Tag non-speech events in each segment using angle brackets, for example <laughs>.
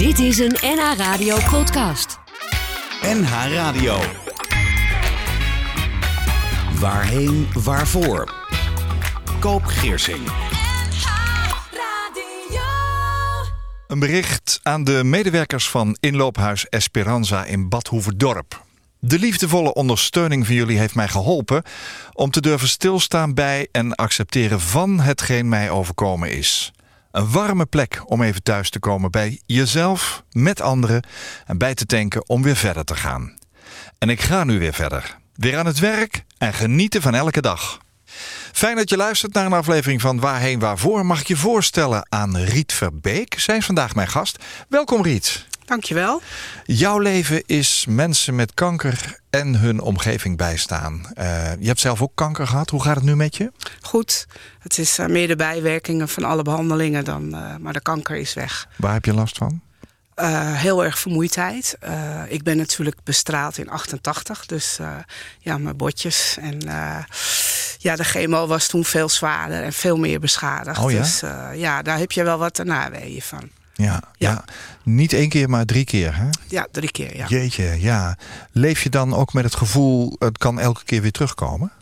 Dit is een NH Radio podcast. NH Radio. Waarheen, waarvoor? Koop Geersing. Een bericht aan de medewerkers van inloophuis Esperanza in Badhoevedorp. De liefdevolle ondersteuning van jullie heeft mij geholpen om te durven stilstaan bij en accepteren van hetgeen mij overkomen is. Een warme plek om even thuis te komen bij jezelf, met anderen en bij te tanken om weer verder te gaan. En ik ga nu weer verder. Weer aan het werk en genieten van elke dag. Fijn dat je luistert naar een aflevering van Waarheen Waarvoor. Mag ik je voorstellen aan Riet Verbeek. Zij is vandaag mijn gast. Welkom Riet. Dankjewel. Jouw leven is mensen met kanker en hun omgeving bijstaan. Uh, je hebt zelf ook kanker gehad. Hoe gaat het nu met je? Goed. Het is uh, meer de bijwerkingen van alle behandelingen dan, uh, maar de kanker is weg. Waar heb je last van? heel erg vermoeidheid. ik ben natuurlijk bestraald in 88, dus ja, mijn botjes en ja, de chemo was toen veel zwaarder en veel meer beschadigd. Oh, ja? Dus ja, daar heb je wel wat naweeën van. Ja, ja. ja, niet één keer, maar drie keer. Hè? Ja, drie keer. Ja. Jeetje, ja. Leef je dan ook met het gevoel, het kan elke keer weer terugkomen?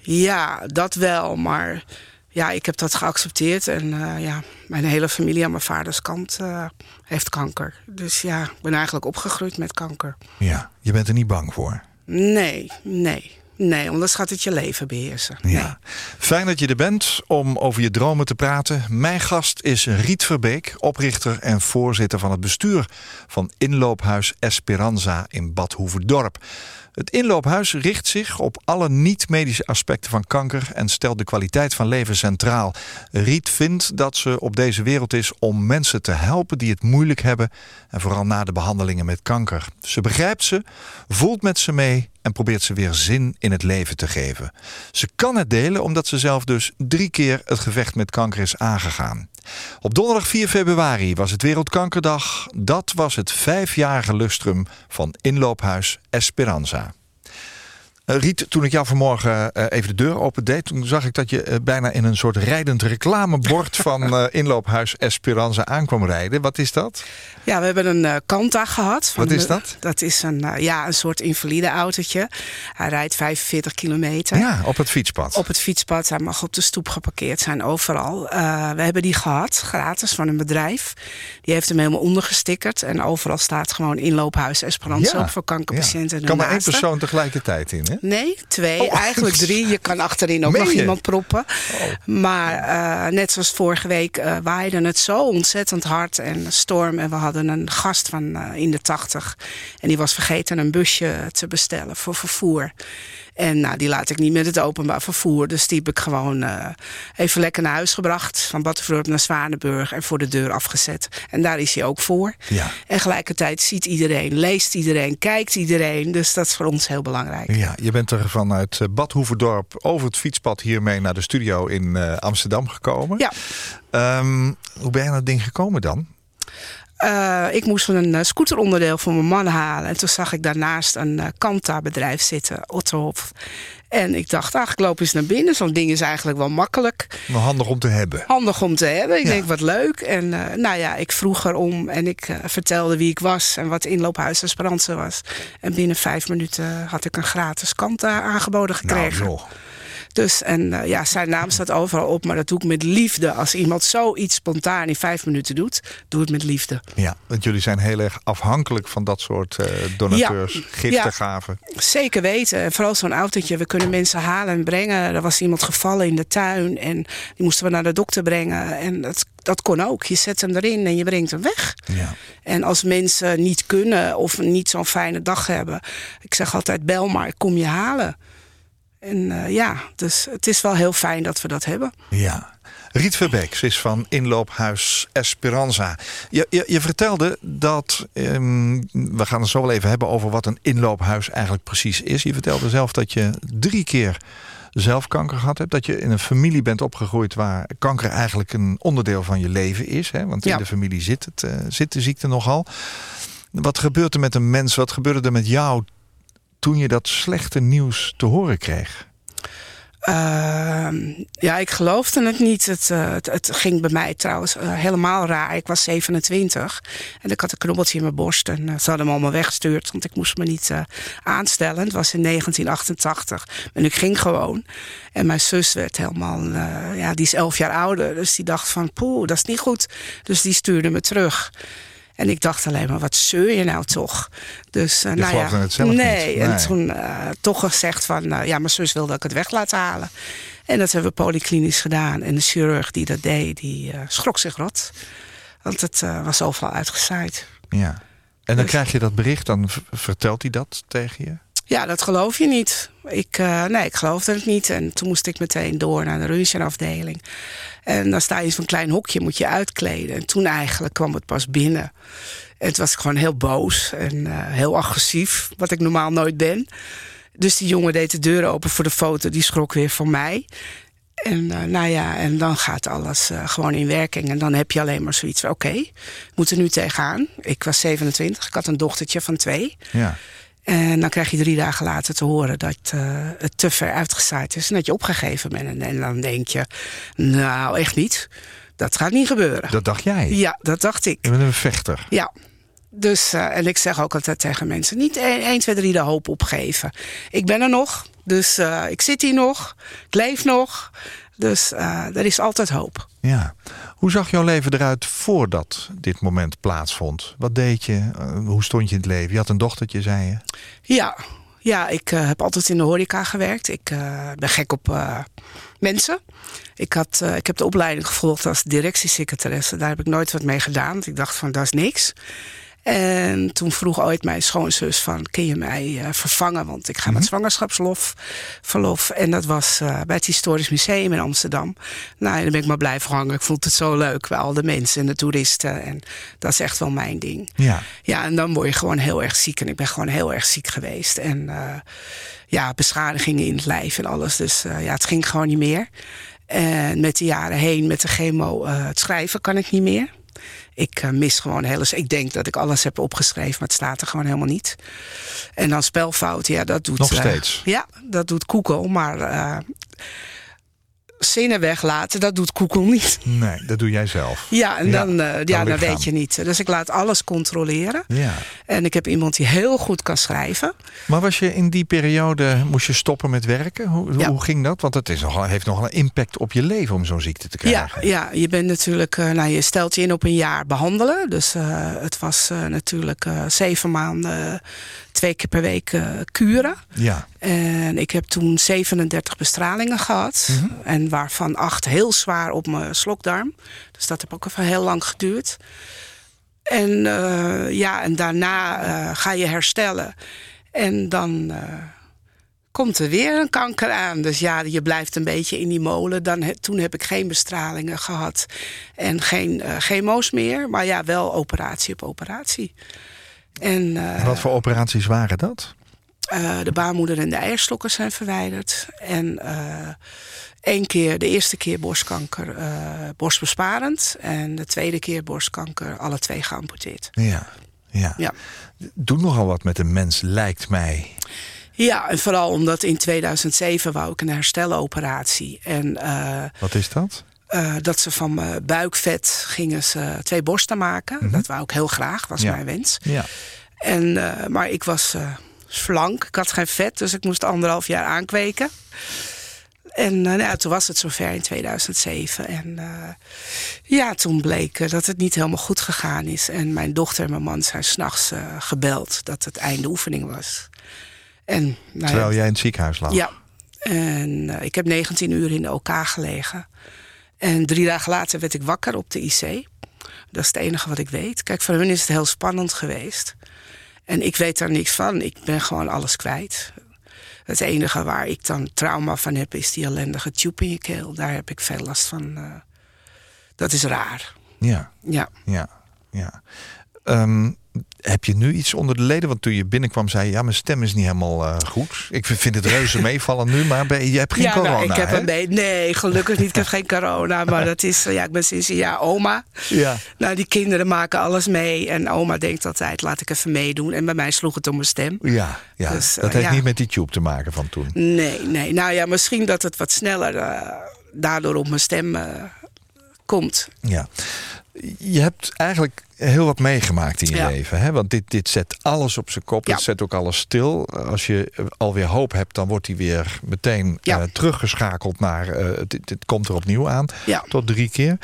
Ja, dat wel. Maar ja, ik heb dat geaccepteerd. En uh, ja, mijn hele familie aan mijn vaders kant uh, heeft kanker. Dus ja, ik ben eigenlijk opgegroeid met kanker. Ja, je bent er niet bang voor? Nee, nee. Nee, anders gaat het je leven beheersen. Ja. Nee. Fijn dat je er bent om over je dromen te praten. Mijn gast is Riet Verbeek, oprichter en voorzitter van het bestuur van inloophuis Esperanza in Bad Hoeverdorp. Het inloophuis richt zich op alle niet-medische aspecten van kanker en stelt de kwaliteit van leven centraal. Riet vindt dat ze op deze wereld is om mensen te helpen die het moeilijk hebben en vooral na de behandelingen met kanker. Ze begrijpt ze, voelt met ze mee en probeert ze weer zin in het leven te geven. Ze kan het delen omdat ze zelf dus drie keer het gevecht met kanker is aangegaan. Op donderdag 4 februari was het Wereldkankerdag. Dat was het vijfjarige lustrum van inloophuis Esperanza. Uh, Riet, toen ik jou vanmorgen uh, even de deur opendeed... toen zag ik dat je uh, bijna in een soort rijdend reclamebord... van <laughs> inloophuis Esperanza aankwam rijden. Wat is dat? Ja, we hebben een Kanta gehad. Wat is dat? Dat is een, ja, een soort invalide autootje. Hij rijdt 45 kilometer. Ja, op het fietspad. Op het fietspad. Hij mag op de stoep geparkeerd zijn, overal. we hebben die gehad, gratis, van een bedrijf. Die heeft hem helemaal ondergestickerd. En overal staat gewoon inloophuis Esperanza ja. voor kankerpatiënten. Ja. Kan maar één persoon tegelijkertijd in, hè? Nee, twee. Oh, Eigenlijk drie. Je kan achterin ook nog je? iemand proppen. Oh. Maar uh, net zoals vorige week uh, waaide het zo ontzettend hard en storm. En we hadden een gast van uh, in de tachtig. En die was vergeten een busje te bestellen voor vervoer. En nou, die laat ik niet met het openbaar vervoer. Dus die heb ik gewoon uh, even lekker naar huis gebracht. Van Battenvloort naar Zwanenburg en voor de deur afgezet. En daar is hij ook voor. Ja. En gelijkertijd ziet iedereen, leest iedereen, kijkt iedereen. Dus dat is voor ons heel belangrijk. Ja, je bent er vanuit Bad Hoeverdorp over het fietspad hiermee naar de studio in uh, Amsterdam gekomen. Ja. Um, hoe ben je naar dat ding gekomen dan? Uh, ik moest een uh, scooteronderdeel voor mijn man halen. En toen zag ik daarnaast een uh, Kanta-bedrijf zitten, Otterhof. En ik dacht, ach, ik loop eens naar binnen. Zo'n ding is eigenlijk wel makkelijk. Maar handig om te hebben. Handig om te hebben. Ik ja. denk, wat leuk. En nou ja, ik vroeg erom en ik vertelde wie ik was en wat inloophuis Esperanza was. En binnen vijf minuten had ik een gratis Kanta aangeboden gekregen. Nou, dus, en uh, ja, zijn naam staat overal op, maar dat doe ik met liefde. Als iemand zoiets spontaan in vijf minuten doet, doe het met liefde. Ja, want jullie zijn heel erg afhankelijk van dat soort uh, donateurs, ja. Zeker weten. Vooral zo'n autootje. We kunnen mensen halen en brengen. Er was iemand gevallen in de tuin en die moesten we naar de dokter brengen. En dat, dat kon ook. Je zet hem erin en je brengt hem weg. Ja. En als mensen niet kunnen of niet zo'n fijne dag hebben, ik zeg altijd: bel maar, ik kom je halen. En uh, ja, dus het is wel heel fijn dat we dat hebben. Ja. Riet Verbeek, ze is van inloophuis Esperanza. Je, je, je vertelde dat, um, we gaan het zo wel even hebben over wat een inloophuis eigenlijk precies is. Je vertelde zelf dat je drie keer zelf kanker gehad hebt. Dat je in een familie bent opgegroeid waar kanker eigenlijk een onderdeel van je leven is. Hè? Want ja. in de familie zit, het, uh, zit de ziekte nogal. Wat gebeurt er met een mens? Wat gebeurde er met jou toen je dat slechte nieuws te horen kreeg? Ehm, ja, ik geloofde het niet. Het, uh, het, het, ging bij mij trouwens uh, helemaal raar. Ik was 27 en ik had een knobbeltje in mijn borst. En uh, ze hadden me allemaal weggestuurd, want ik moest me niet aanstellen. Het was in 1988. En ik ging gewoon. En mijn zus werd helemaal, ja, die is 11 jaar ouder. Dus die dacht van, poeh, dat is niet goed. Dus die stuurde me terug. En ik dacht alleen maar, wat zeur je nou toch? Dus, uh, nou ja, het zelf nee, niet. nee, en toen uh, toch gezegd van, uh, ja, mijn zus wilde dat ik het weg laat halen. En dat hebben we polyklinisch gedaan. En de chirurg die dat deed, die schrok zich rot. Want het was overal uitgezaaid. Ja. En dan dus, krijg je dat bericht, dan vertelt hij dat tegen je? Ja, dat geloof je niet. Ik, uh, nee, ik geloofde het niet. En toen moest ik meteen door naar de röntgenafdeling. En dan sta je in zo'n klein hokje, moet je uitkleden. En toen eigenlijk kwam het pas binnen. En het was gewoon heel boos en uh, heel agressief, wat ik normaal nooit ben. Dus die jongen deed de deur open voor de foto, die schrok weer van mij. En uh, nou ja, en dan gaat alles gewoon in werking. En dan heb je alleen maar zoiets van, oké, okay, moet er nu tegenaan. Ik was 27, ik had een dochtertje van twee. Ja. En dan krijg je drie dagen later te horen dat uh, het te ver uitgezaaid is en dat je opgegeven bent. En, en, dan denk je, nou echt niet. Dat gaat niet gebeuren. Dat dacht jij? Ja, dat dacht ik. Je bent een vechter. Ja. Dus, uh, en ik zeg ook altijd tegen mensen, niet 1, 2, 3 de hoop opgeven. Ik ben er nog, dus uh, ik zit hier nog, ik leef nog. Dus uh, er is altijd hoop. Ja. Hoe zag jouw leven eruit voordat dit moment plaatsvond? Wat deed je? Uh, hoe stond je in het leven? Je had een dochtertje, zei je? Ja, ja ik uh, heb altijd in de horeca gewerkt. Ik ben gek op mensen. Ik, had, ik heb de opleiding gevolgd als directiesecretaresse. Daar heb ik nooit wat mee gedaan. Ik dacht van, dat is niks. En toen vroeg ooit mijn schoonzus van... kun je mij uh, vervangen, want ik ga met mm -hmm. zwangerschapsverlof. Verlof. En dat was uh, bij het Historisch Museum in Amsterdam. Nou, en dan ben ik maar blijven hangen. Ik vond het zo leuk, bij al de mensen en de toeristen. En dat is echt wel mijn ding. Ja, ja en dan word je gewoon heel erg ziek. En ik ben gewoon heel erg ziek geweest. En uh, ja, beschadigingen in het lijf en alles. Dus ja, het ging gewoon niet meer. En met de jaren heen, met de chemo, het schrijven kan ik niet meer. Ik uh, mis gewoon alles. Ik denk dat ik alles heb opgeschreven, maar het staat er gewoon helemaal niet. En dan spelfout, ja, dat doet... Nog steeds? Uh, ja, dat doet Google, maar... Zinnen weglaten, dat doet Google niet. Nee, dat doe jij zelf. Ja, en dan, ja, ja dan weet je niet. Dus ik laat alles controleren. Ja. En ik heb iemand die heel goed kan schrijven. Maar was je in die periode, moest je stoppen met werken? Hoe, ja. hoe ging dat? Want het is nogal, heeft nogal een impact op je leven om zo'n ziekte te krijgen. Ja, ja, je bent natuurlijk, uh, nou, je stelt je in op een jaar behandelen. Dus uh, het was natuurlijk zeven maanden, twee keer per week kuren. Ja. En ik heb toen 37 bestralingen gehad. Mhm. Mm -hmm. En waarvan acht heel zwaar op mijn slokdarm. Dus dat heb ook even heel lang geduurd. En, uh, ja, en daarna uh, ga je herstellen. En dan uh, komt er weer een kanker aan. Dus ja, je blijft een beetje in die molen. Dan, he, toen heb ik geen bestralingen gehad. En geen chemo's meer. Maar ja, wel operatie op operatie. En, Wat voor operaties waren dat? Uh, de baarmoeder en de eierslokken zijn verwijderd. En uh, één keer, de eerste keer borstkanker, uh, borstbesparend. En de tweede keer borstkanker, alle twee geamputeerd. Ja, ja. ja. Doet nogal wat met een mens, lijkt mij. Ja, en vooral omdat in 2007 wou ik een hersteloperatie. En, wat is dat? Uh, dat ze van mijn buikvet gingen ze twee borsten maken. Mm -hmm. Dat wou ik heel graag, was ja. mijn wens. Ja. En, uh, maar ik was slank, ik had geen vet, dus ik moest anderhalf jaar aankweken. En nou, toen was het zover in 2007. En ja, toen bleek dat het niet helemaal goed gegaan is. En mijn dochter en mijn man zijn s'nachts gebeld dat het einde oefening was. En, nou, Terwijl jij in het ziekenhuis lag? Ja. En ik heb 19 uur in de OK gelegen. En drie dagen later werd ik wakker op de IC. Dat is het enige wat ik weet. Kijk, voor hun is het heel spannend geweest. En ik weet daar niks van. Ik ben gewoon alles kwijt. Het enige waar ik dan trauma van heb... is die ellendige tube in je keel. Daar heb ik veel last van. Uh, dat is raar. Ja. Ja. Ja. ja. Ehm, heb je nu iets onder de leden? Want toen je binnenkwam zei je, ja, mijn stem is niet helemaal uh, goed. Ik vind het reuze <laughs> meevallen nu, maar ben, je hebt geen ja, corona, nou, ik heb hè? een nee, gelukkig niet. Ik heb geen corona, maar dat is, ja, ik ben sinds een jaar oma. Ja. Nou, die kinderen maken alles mee. En oma denkt altijd, laat ik even meedoen. En bij mij sloeg het om mijn stem. Ja, ja. Dus, uh, dat heeft ja. niet met die tube te maken van toen. Nee, nee. Nou ja, misschien dat het wat sneller uh, daardoor op mijn stem komt. Ja. Je hebt eigenlijk heel wat meegemaakt in je Ja. leven. Hè? Want dit, dit zet alles op zijn kop. Ja. Het zet ook alles stil. Als je alweer hoop hebt, dan wordt hij weer meteen Ja. eh, teruggeschakeld naar... eh, dit, dit komt er opnieuw aan. Tot drie keer.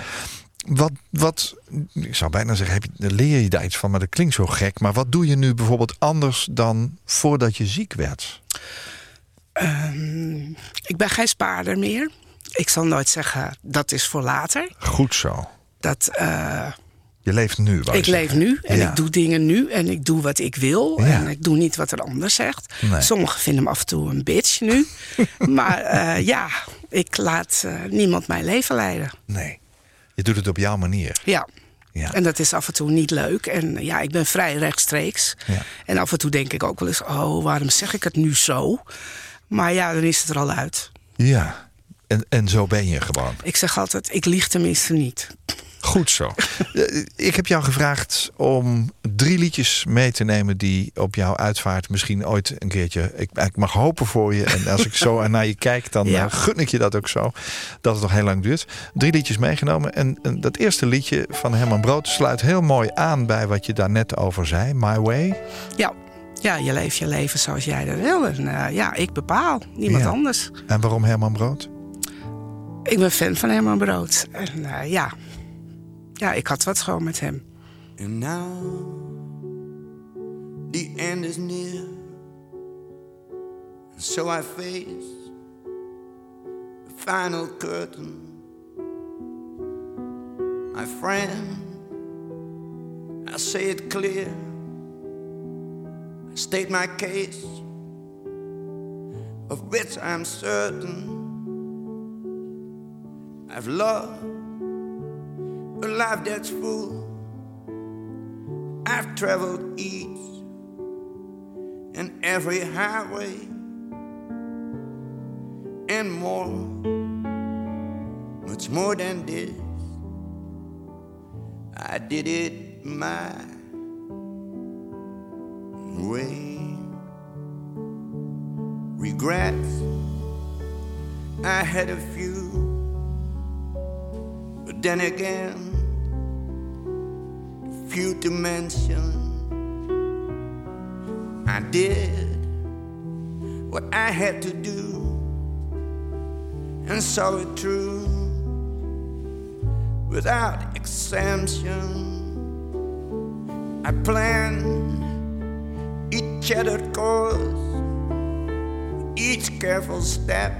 Wat, wat, ik zou bijna zeggen, heb je, leer je daar iets van, maar dat klinkt zo gek. Maar wat doe je nu bijvoorbeeld anders dan voordat je ziek werd? Um, ik ben geen spaarder meer. Ik zal nooit zeggen, dat is voor later. Goed zo. Dat, uh, je leeft nu. Ik leef nu en ja. ik doe dingen nu en ik doe wat ik wil. Ja. En ik doe niet wat er ander zegt. Nee. Sommigen vinden me af en toe een bitch nu. <laughs> maar uh, ja, ik laat uh, niemand mijn leven leiden. Nee, je doet het op jouw manier. Ja. Ja. En dat is af en toe niet leuk. En ja, ik ben vrij rechtstreeks. Ja. En af en toe denk ik ook wel eens: oh, waarom zeg ik het nu zo? Maar ja, dan is het er al uit. Ja, en, en zo ben je gewoon. Ik zeg altijd: ik lieg tenminste niet. Goed zo. ik heb jou gevraagd om drie liedjes mee te nemen die op jouw uitvaart misschien ooit een keertje. Ik, ik mag hopen voor je. En als ik zo <laughs> naar je kijk, dan Ja. uh, gun ik je dat ook zo. Dat het nog heel lang duurt. Drie liedjes meegenomen. En, en dat eerste liedje van Herman Brood sluit heel mooi aan bij wat je daar net over zei. My Way. Ja. Ja, je leeft je leven zoals jij dat wil. En uh, ja, ik bepaal, niemand Ja. anders. En waarom Herman Brood? Ik ben fan van Herman Brood. En uh, ja. Ja, ik had wat gewoon met hem. And now the end is near. And so I face the final curtain. My friend, I say it clear. I state my case, of which I'm certain. I've loved a life that's full. I've traveled each and every highway and more, much more than this. I did it my way. Regrets, I had a few, but then again, few to mention. I did what I had to do and saw it through without exemption. I planned each shattered course, each careful step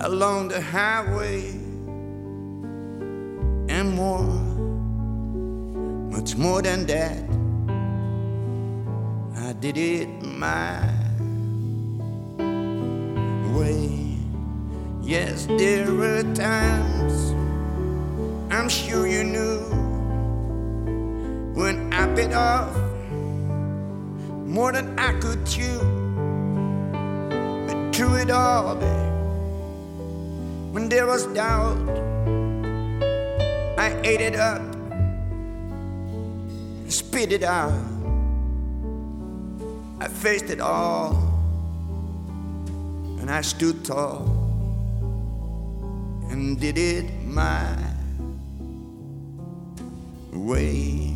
along the highway and more much more than that. I did it my way. Yes, there were times I'm sure you knew when I bit off more than I could chew. But through it all, babe, when there was doubt, I ate it up spit it out. I faced it all, and I stood tall and did it my way.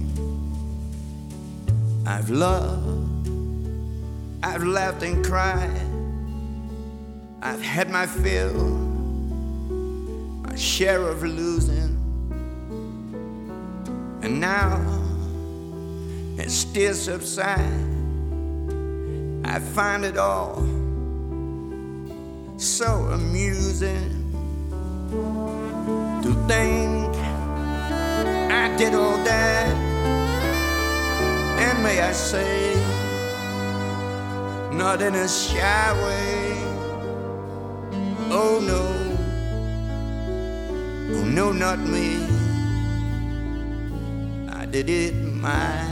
I've loved, I've laughed and cried, I've had my fill, my share of losing, and now it still subside. I find it all so amusing to think I did all that, and may I say, not in a shy way. Oh no, oh no, not me. I did it my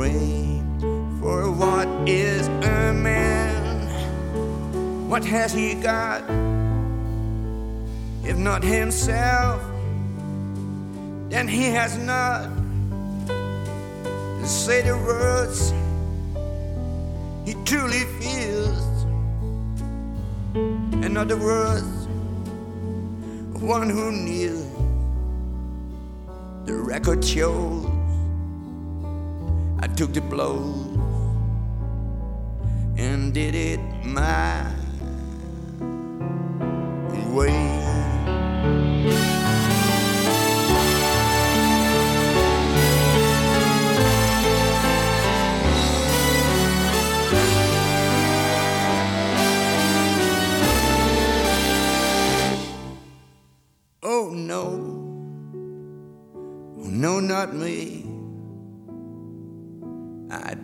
For what is a man? What has he got? If not himself, then he has not. To say the words he truly feels. In other words, one who kneels. The record shows took the blows and did it my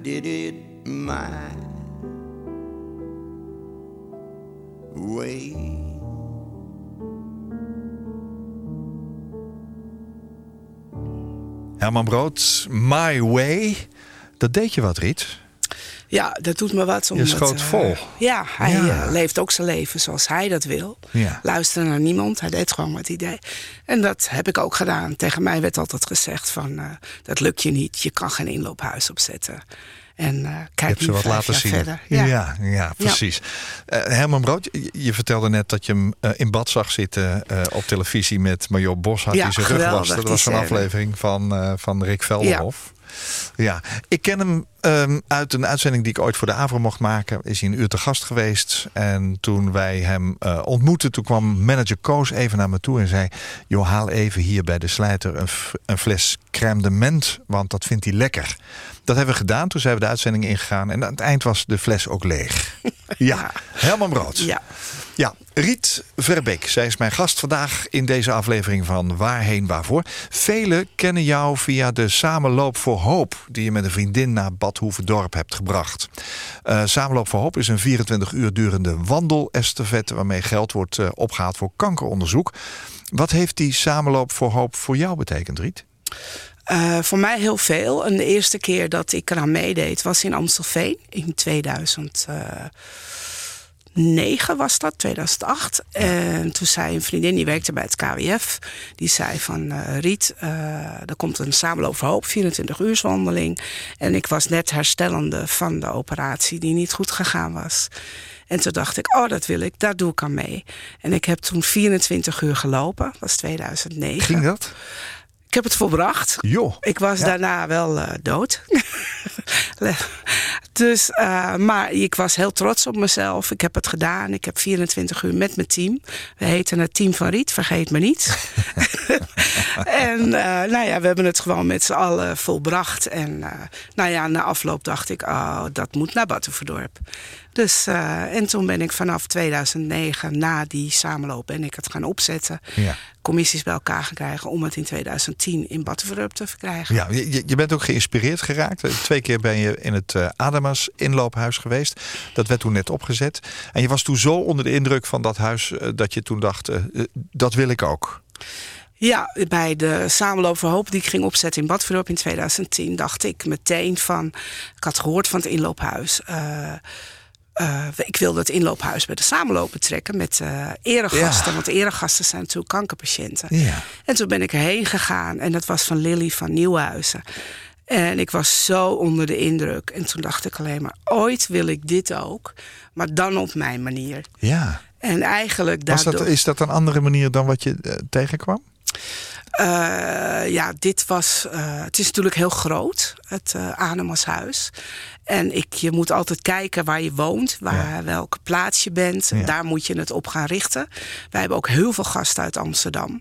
did my way. Herman Brood, My Way. Dat deed je wat, Riet. Ja, dat doet me wat. Je schoot eh, vol. Ja, hij Ja. eh, leeft ook zijn leven zoals hij dat wil. Ja. Luisteren naar niemand. Hij deed gewoon wat hij deed. En dat heb ik ook gedaan. Tegen mij werd altijd gezegd van... eh, dat lukt je niet. Je kan geen inloophuis opzetten. En Je kijk hebt ze wat laten zien. verder. Ja, ja, precies. Eh, Herman Brood, je, je vertelde net dat je hem in bad zag zitten op televisie met Major Boshart Ja, die zijn rug was. Dat was een aflevering van, van Rick Velderhof. Ja. ik ken hem ehm, uit een uitzending die ik ooit voor de Avro mocht maken. Is hij een uur te gast geweest. En toen wij hem eh, ontmoetten, toen kwam manager Koos even naar me toe en zei... joh, haal even hier bij de slijter een, een fles crème de ment, want dat vindt hij lekker. Dat hebben we gedaan, toen zijn we de uitzending ingegaan. En aan het eind was de fles ook leeg. <laughs> Ja, Herman Brood. Ja. Ja, Riet Verbeek. Zij is mijn gast vandaag in deze aflevering van Waarheen Waarvoor. Velen kennen jou via de Samenloop voor Hoop... die je met een vriendin naar Bad Hoeverdorp hebt gebracht. Eh, Samenloop voor Hoop is een 24 uur durende wandelestafette... waarmee geld wordt eh, opgehaald voor kankeronderzoek. Wat heeft die Samenloop voor Hoop voor jou betekend, Riet? Eh, voor mij heel veel. En de eerste keer dat ik eraan meedeed was in Amstelveen in 2009 was dat, 2008. En toen zei een vriendin die werkte bij het KWF, die zei van eh, Riet, eh, er komt een samenloop voor hoop, 24 uurswandeling. En ik was net herstellende van de operatie die niet goed gegaan was. En toen dacht ik, oh dat wil ik, daar doe ik aan mee. En ik heb toen 24 uur gelopen, dat was 2009. Ging dat? Ik heb het volbracht. Joh. Ik was Ja. daarna wel eh, dood. <laughs> dus, eh, maar ik was heel trots op mezelf. Ik heb het gedaan. Ik heb 24 uur met mijn team. We heten het Team van Riet, vergeet me niet. <laughs> en eh, nou ja, we hebben het gewoon met z'n allen volbracht. En nou ja, na afloop dacht ik, oh, dat moet naar Batuverdorp. Dus, eh, en toen ben ik vanaf 2009, na die samenloop, ben ik het gaan opzetten. Ja. Commissies bij elkaar gaan krijgen om het in 2010 in Batuverdorp te verkrijgen. Ja, je, je- bent ook geïnspireerd geraakt. Twee keer ben je in het eh Adamas inloophuis geweest. Dat werd toen net opgezet. En je was toen zo onder de indruk van dat huis eh, dat je toen dacht, dat wil ik ook. Ja, bij de samenloop voor hoop die ik ging opzetten in Badverdorp in 2010... dacht ik meteen van... Ik had gehoord van het inloophuis... eh, ik wilde het inloophuis bij de samenloop betrekken met eh eregasten. Ja. Want eregasten zijn natuurlijk kankerpatiënten. Ja. En toen ben ik erheen gegaan en dat was van Lily van Nieuwhuizen. En ik was zo onder de indruk. En toen dacht ik alleen maar, ooit wil ik dit ook. Maar dan op mijn manier. Ja. En eigenlijk Was daardoor... dat, is dat een andere manier dan wat je eh, tegenkwam? Ja, dit was. het is natuurlijk heel groot, het uh, Anemashuis. En ik, je moet altijd kijken waar je woont, waar, Ja. welke plaats je bent. Ja. Daar moet je het op gaan richten. Wij hebben ook heel veel gasten uit Amsterdam.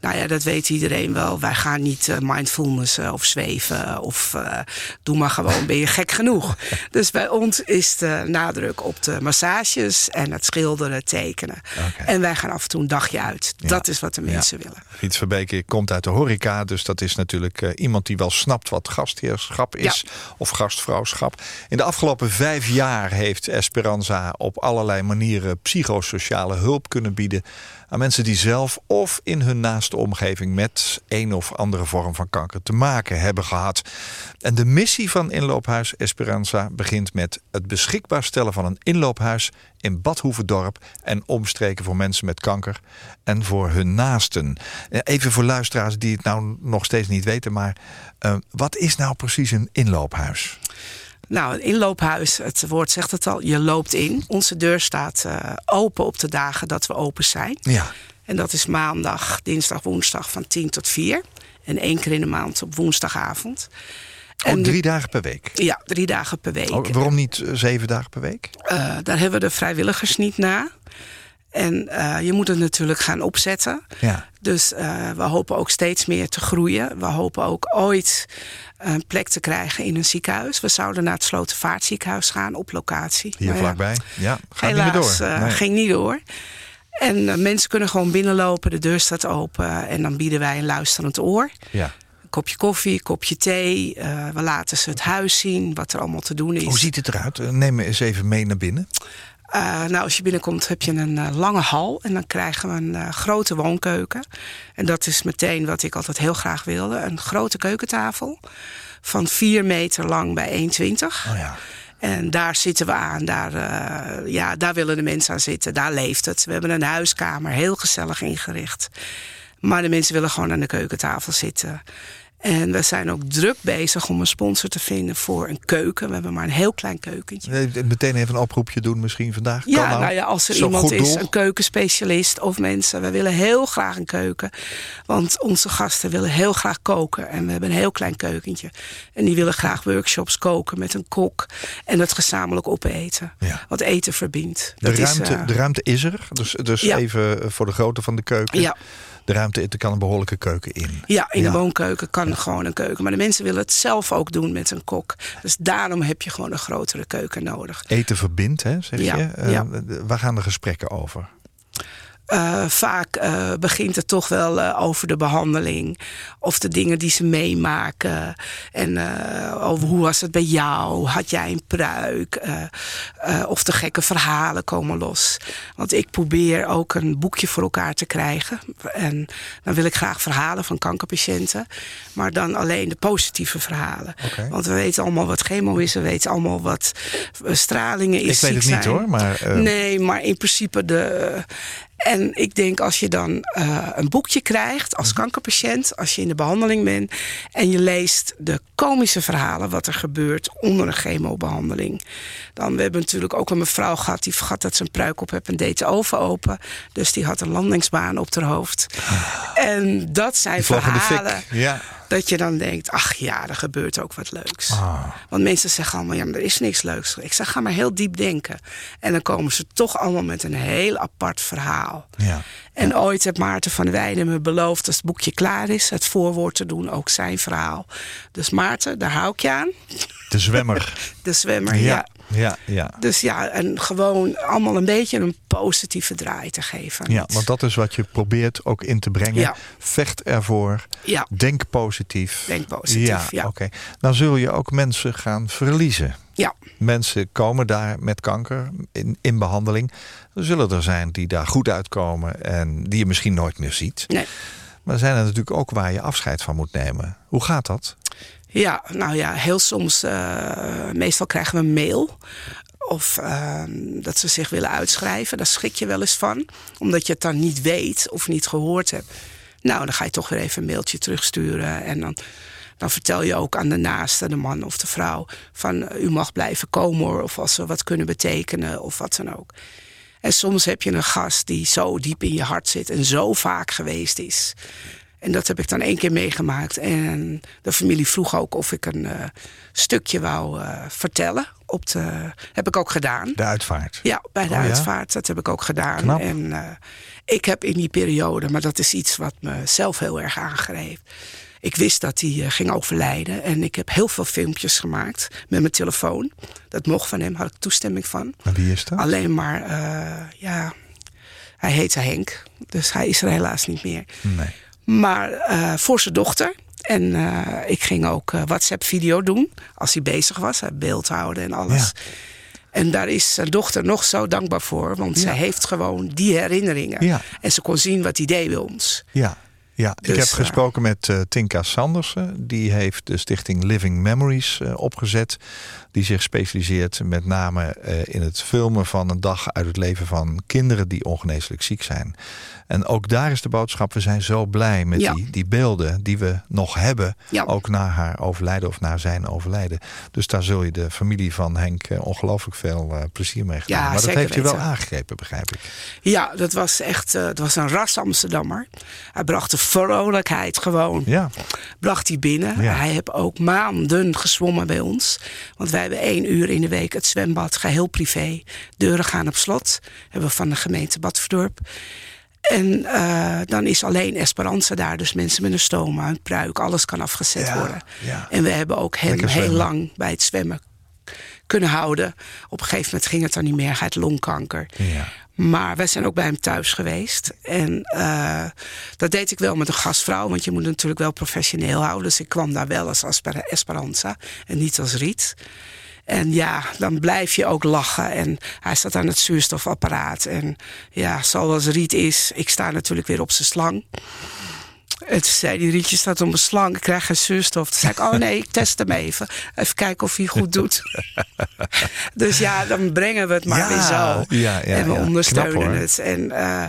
Nou ja, dat weet iedereen wel. Wij gaan niet eh, mindfulness eh, of zweven of eh, doe maar gewoon, ben je gek genoeg. <laughs> Dus bij ons is de nadruk op de massages en het schilderen, tekenen. En wij gaan af en toe een dagje uit. Ja. Dat is wat de mensen willen. Riet Verbeke komt uit de horeca. Dus dat is natuurlijk iemand die wel snapt wat gastheerschap is. Of gastvrouwschap. In de afgelopen vijf jaar heeft Esperanza op allerlei manieren psychosociale hulp kunnen bieden aan mensen die zelf of in hun naaste omgeving met een of andere vorm van kanker te maken hebben gehad. En de missie van Inloophuis Esperanza begint met het beschikbaar stellen van een inloophuis in Badhoevedorp en omstreken voor mensen met kanker en voor hun naasten. Even voor luisteraars die het nou nog steeds niet weten, maar uh, wat is nou precies een inloophuis? Nou, een inloophuis, het woord zegt het al, je loopt in. Onze deur staat uh, open op de dagen dat we open zijn. Ja. En dat is maandag, dinsdag, woensdag van 10 tot 4. En één keer in de maand op woensdagavond. Oh, en drie dagen per week? Ja, drie dagen per week. Oh, waarom niet uh, zeven dagen per week? Uh, daar hebben we de vrijwilligers niet na. En uh, je moet het natuurlijk gaan opzetten. Ja. Dus we hopen ook steeds meer te groeien. We hopen ook ooit een plek te krijgen in een ziekenhuis. We zouden naar het Slotenvaartziekenhuis gaan op locatie. Hier vlakbij? Ja, gaat helaas, niet meer door. uh, Nee. ging niet door. En uh, mensen kunnen gewoon binnenlopen, de deur staat open... en dan bieden wij een luisterend oor. Ja. Een kopje koffie, een kopje thee. Uh, we laten ze het huis zien, wat er allemaal te doen is. Hoe ziet het eruit? Eh, Neem me eens even mee naar binnen. Uh, nou, als je binnenkomt heb je een uh, lange hal en dan krijgen we een uh, grote woonkeuken. En dat is meteen wat ik altijd heel graag wilde. Een grote keukentafel van 4 meter lang bij 1,20. Oh ja. En daar zitten we aan, daar, ja, daar willen de mensen aan zitten, daar leeft het. We hebben een huiskamer, heel gezellig ingericht. Maar de mensen willen gewoon aan de keukentafel zitten. En we zijn ook druk bezig om een sponsor te vinden voor een keuken. We hebben maar een heel klein keukentje. Meteen even een oproepje doen misschien vandaag. Ja, kan nou, nou ja, als er iemand is, doel. een keukenspecialist of mensen. We willen heel graag een keuken. Want onze gasten willen heel graag koken. En we hebben een heel klein keukentje. En die willen graag workshops koken met een kok. En het gezamenlijk opeten. Ja. Want eten verbindt. De Dat is, ruimte, eh, de ruimte is er. Dus, dus Ja. even voor de grootte van de keuken. Ja. De ruimte, er kan een behoorlijke keuken in. Ja, in Ja. de woonkeuken kan gewoon een keuken. Maar de mensen willen het zelf ook doen met een kok. Dus daarom heb je gewoon een grotere keuken nodig. Eten verbindt, hè, zeg Ja, je. Ja. Waar gaan de gesprekken over? Uh, vaak uh, begint het toch wel uh, over de behandeling. Of de dingen die ze meemaken. En over hoe was het bij jou? Had jij een pruik? of de gekke verhalen komen los. Want ik probeer ook een boekje voor elkaar te krijgen. En dan wil ik graag verhalen van kankerpatiënten. Maar dan alleen de positieve verhalen. Okay. Want we weten allemaal wat chemo is. We weten allemaal wat stralingen is. Ik weet het zijn. niet hoor. Maar, Nee, maar in principe de... En ik denk als je dan uh, een boekje krijgt als kankerpatiënt, als je in de behandeling bent en je leest de komische verhalen wat er gebeurt onder een chemobehandeling. Dan we hebben natuurlijk ook een mevrouw gehad die vergat dat ze een pruik op heeft en deed de oven open. Dus die had een landingsbaan op haar hoofd. En dat zijn verhalen. Ja. Dat je dan denkt, ach ja, er gebeurt ook wat leuks. Ah. Want mensen zeggen allemaal, ja, maar er is niks leuks. Ik zeg, ga maar heel diep denken. En dan komen ze toch allemaal met een heel apart verhaal. Ja. En ooit heeft Maarten van Weijden me beloofd... als het boekje klaar is, het voorwoord te doen, ook zijn verhaal. Dus Maarten, daar hou ik je aan. De zwemmer. <laughs> De zwemmer, ja. ja. Ja, ja. Dus ja, en gewoon allemaal een beetje een positieve draai te geven. Ja, want dat is wat je probeert ook in te brengen. Ja. Vecht ervoor. Ja. Denk positief. Denk positief, ja. ja. Oké. Okay. Dan zul je ook mensen gaan verliezen. Ja. Mensen komen daar met kanker in, in behandeling. Er zullen er zijn die daar goed uitkomen en die je misschien nooit meer ziet. Nee. Maar er zijn er natuurlijk ook waar je afscheid van moet nemen. Hoe gaat dat? Ja, nou ja, heel soms, uh, meestal krijgen we een mail. Of uh, dat ze zich willen uitschrijven. Daar schrik je wel eens van. Omdat je het dan niet weet of niet gehoord hebt. Nou, dan ga je toch weer even een mailtje terugsturen. En dan, dan vertel je ook aan de naaste, de man of de vrouw... van u mag blijven komen hoor. Of als ze wat kunnen betekenen of wat dan ook. En soms heb je een gast die zo diep in je hart zit... en zo vaak geweest is... En dat heb ik dan één keer meegemaakt. En de familie vroeg ook of ik een uh, stukje wou uh, vertellen. Op de, heb ik ook gedaan. De uitvaart? Ja, bij de oh, uitvaart. Ja? Dat heb ik ook gedaan. Knap. En uh, ik heb in die periode, maar dat is iets wat me zelf heel erg aangreep. Ik wist dat hij uh, ging overlijden. En ik heb heel veel filmpjes gemaakt met mijn telefoon. Dat mocht van hem, had ik toestemming van. Wie is dat? Alleen maar, ja, hij heette Henk. Dus hij is er helaas niet meer. Nee. Maar uh, voor zijn dochter. En eh, ik ging ook WhatsApp-video doen als hij bezig was. Beeld houden en alles. En daar is zijn dochter nog zo dankbaar voor. Want ja. zij heeft gewoon die herinneringen. Ja. En ze kon zien wat hij deed bij ons. Ja. Ja, ik Dus, heb eh, gesproken met eh, Tinka Sandersen. Die heeft de stichting Living Memories eh, opgezet. Die zich specialiseert met name in het filmen van een dag uit het leven van kinderen die ongeneeslijk ziek zijn. En ook daar is de boodschap: we zijn zo blij met Ja. die, die beelden die we nog hebben. Ja. Ook na haar overlijden of na zijn overlijden. Dus daar zul je de familie van Henk ongelooflijk veel plezier mee gedaan. Ja, maar dat heeft je wel aangegrepen, begrijp ik. Ja, dat was echt het was een ras Amsterdammer. Hij bracht de vrolijkheid gewoon. Ja, bracht hij binnen. Ja. Hij heeft ook maanden gezwommen bij ons. Want wij hebben één uur in de week het zwembad, geheel privé. Deuren gaan op slot. Hebben we van de gemeente Badverdorp. En eh, dan is alleen Esperanza daar. Dus mensen met een stoma, een pruik, alles kan afgezet Ja, worden. ja. En we hebben ook hem heel lang bij het zwemmen kunnen houden. Op een gegeven moment ging het dan niet meer. Hij had longkanker. ja. Maar wij zijn ook bij hem thuis geweest. En eh, dat deed ik wel met een gastvrouw. Want je moet natuurlijk wel professioneel houden. Dus ik kwam daar wel als Esperanza. En niet als Riet. En ja, dan blijf je ook lachen. En hij staat aan het zuurstofapparaat. En ja, zoals Riet is, ik sta natuurlijk weer op zijn slang. En toen zei die Rietje staat mijn slang, ik krijg geen zuurstof. Toen zei ik, oh nee, ik test hem even. Even kijken of hij goed doet. <laughs> dus ja, dan brengen we het maar Ja, weer zo. ja, ja, en we ondersteunen Knap, het. En eh,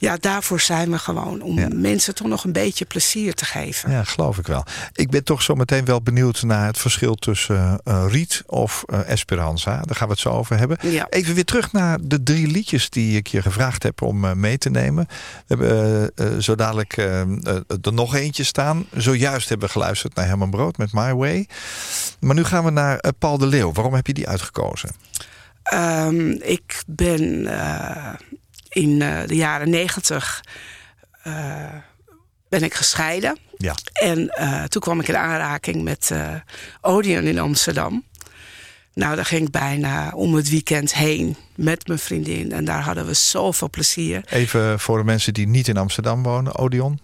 ja, daarvoor zijn we gewoon. Om Ja. mensen toch nog een beetje plezier te geven. Ja, geloof ik wel. Ik ben toch zo meteen wel benieuwd naar het verschil tussen eh, Riet of eh, Esperanza. Daar gaan we het zo over hebben. Ja. Even weer terug naar de drie liedjes die ik je gevraagd heb om mee te nemen. We hebben zo dadelijk er nog eentje staan. Zojuist hebben we geluisterd naar Herman Brood met My Way. Maar nu gaan we naar Paul de Leeuw. Waarom heb je die uitgekozen? Ehm, ik ben in eh, de jaren negentig eh, ben ik gescheiden. Ja. En eh, toen kwam ik in aanraking met Odeon in Amsterdam. Nou, daar ging ik bijna om het weekend heen met mijn vriendin. En daar hadden we zoveel plezier. Even voor de mensen die niet in Amsterdam wonen. Odeon.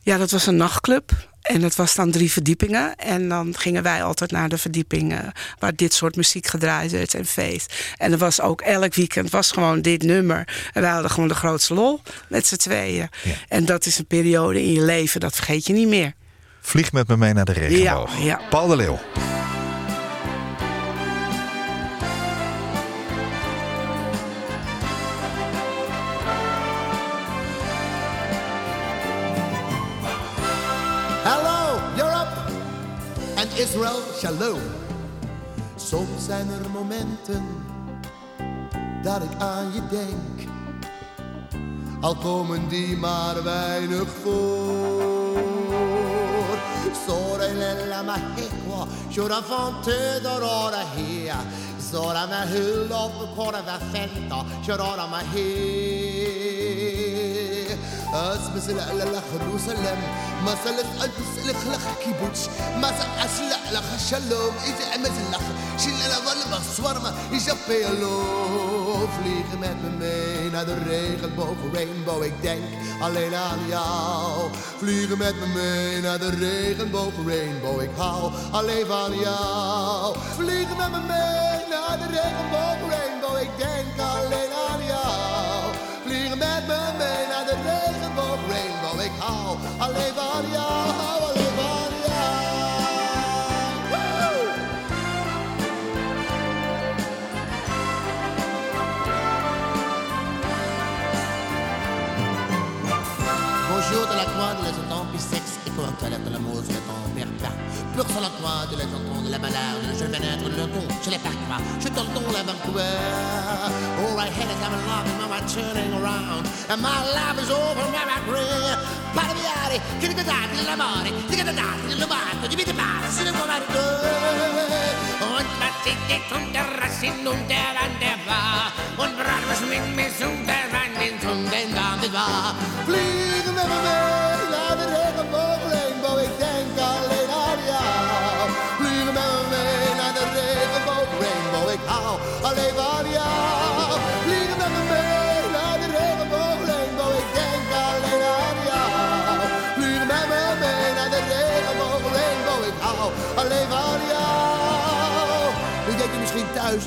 Ja, dat was een nachtclub. En het was dan drie verdiepingen. En dan gingen wij altijd naar de verdiepingen waar dit soort muziek gedraaid werd en feest. En er was ook elk weekend was gewoon dit nummer. En wij hadden gewoon de grootste lol met z'n tweeën. Ja. En dat is een periode in je leven, dat vergeet je niet meer. Vlieg met me mee naar de regenboog. Ja, ja. Paul de Leeuw. Israël, shalom. Soms zijn er momenten dat ik aan je denk. Al komen die maar weinig voor. Sora lilla mahekwa, shura fante dorora hea. Sora ma hulla upp kora va fenta, shura ma he. اسبس لا لا لا خلو سلام ما سلت البس لك لخ كيبوتش ما سقاش لا لا خشلوم اذا عمت لخ شل لا ظل بصور ما يجبي لو vliegen met me mee naar de regenboog rainbow ik denk alleen aan jou vliegen met me mee naar de regenboog rainbow ik hou alleen van jou vliegen met me mee naar de regenboog rainbow ik denk alleen aan Bonjour de la croix de la temps puis sexe et pour toilette de pleure sur le toit de la canton, de la balade, je vais naître le con, je les parcours, je tourne dans la Vancouver. Oh, I had it coming along and mama turning around, and my life is over, my career. Parviare, che ne date dell'amore, che ne date dell'umato, di vita pazza, se ne te te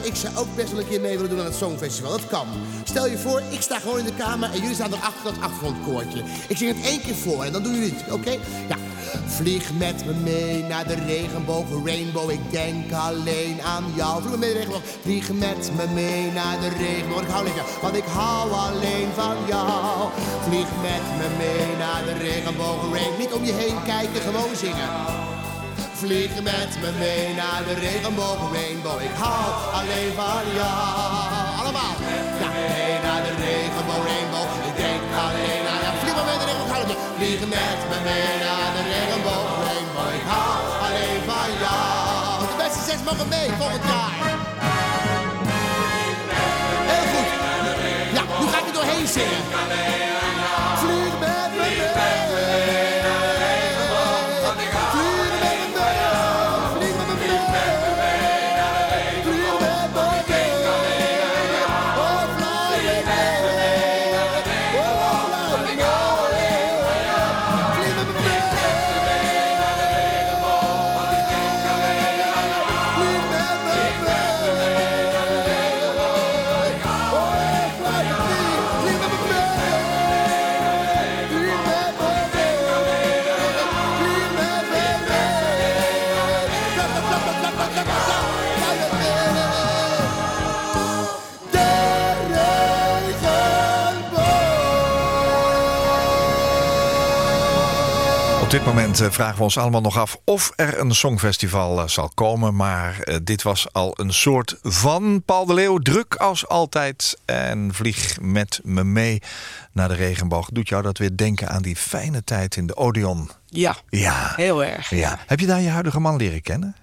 ik zou ook best wel een keer mee willen doen aan het Songfestival. Dat kan. Stel je voor, ik sta gewoon in de kamer en jullie staan erachter dat achtergrondkoortje. Ik zing het één keer voor en dan doen jullie het, oké? Ja. Vlieg met me mee naar de regenboog, rainbow, ik denk alleen aan jou. Vlieg met me mee naar de regenboog, vlieg met me mee naar de regenboog. Ik hou jou, want ik hou alleen van jou. Vlieg met me mee naar de regenboog, rainbow. Niet om je heen kijken, gewoon zingen. Vlieg met me mee naar de regenboog, rainbow. Ik hou alleen van jou. Allemaal. Ja, mee naar de regenboog, rainbow. Ik denk alleen aan jou. Vlieg mee naar de regenboog. Vlieg met me mee naar de regenboog, rainbow. Ik hou alleen van jou. De beste zes mogen mee volgend jaar. Heel goed. Ja, nu ga ik er doorheen zingen. Dit moment eh, vragen we ons allemaal nog af of er een songfestival eh, zal komen. Maar eh, dit was al een soort van Paul de Leeuw. Druk als altijd. En vlieg met me mee naar de regenboog. Doet jou dat weer denken aan die fijne tijd in de Odeon? Ja, Ja. heel erg. Ja. Heb je daar je huidige man leren kennen?